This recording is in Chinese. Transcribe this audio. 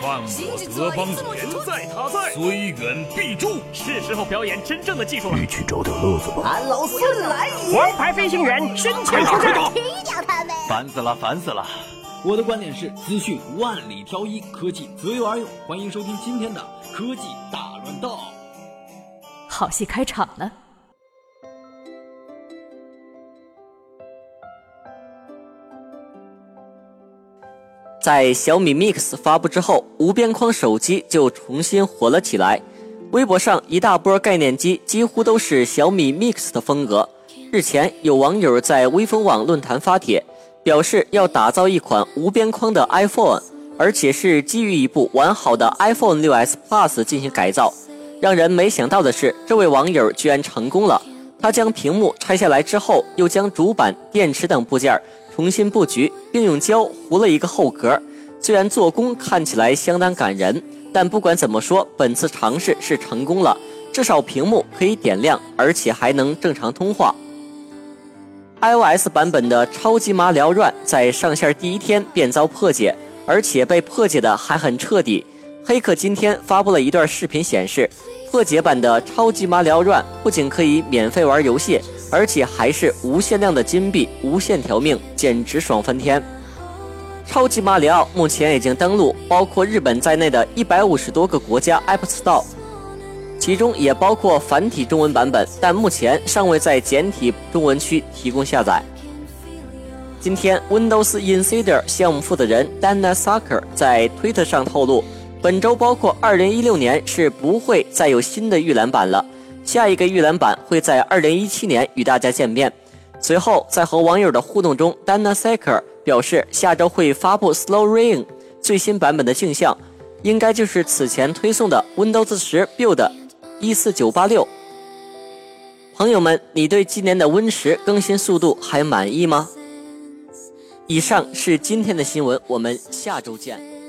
犯我德邦人在他在，虽远必诛。是时候表演真正的技术了。你去找点乐子吧。俺老孙来也！王牌飞行员身前出战。踢掉他们！烦死了，烦死了！我的观点是：资讯万里挑一，科技择优而用。欢迎收听今天的科技大乱斗。好戏开场了。在小米 Mix 发布之后，无边框手机就重新火了起来。微博上一大波概念机几乎都是小米 Mix 的风格。日前，有网友在微风网论坛发帖，表示要打造一款无边框的 iPhone，而且是基于一部完好的 iPhone 6s Plus 进行改造。让人没想到的是，这位网友居然成功了。他将屏幕拆下来之后，又将主板、电池等部件重新布局，并用胶糊了一个后壳。虽然做工看起来相当感人，但不管怎么说，本次尝试是成功了。至少屏幕可以点亮，而且还能正常通话。iOS 版本的超级马里奥 Run 在上线第一天便遭破解，而且被破解的还很彻底。黑客今天发布了一段视频，显示破解版的超级马里奥 Run 不仅可以免费玩游戏。而且还是无限量的金币，无限条命，简直爽翻天！超级马里奥目前已经登陆包括日本在内的一百五十多个国家 App Store，其中也包括繁体中文版本，但目前尚未在简体中文区提供下载。今天，Windows Insider 项目负责人 Dana Sucker 在推特上透露，本周包括二零一六年是不会再有新的预览版了。下一个预览版会在二零一七年与大家见面。随后，在和网友的互动中，Dana Saker 表示，下周会发布 Slow Ring 最新版本的镜像，应该就是此前推送的 Windows 十 Build 一四九八六。朋友们，你对今年的 Win 十更新速度还满意吗？以上是今天的新闻，我们下周见。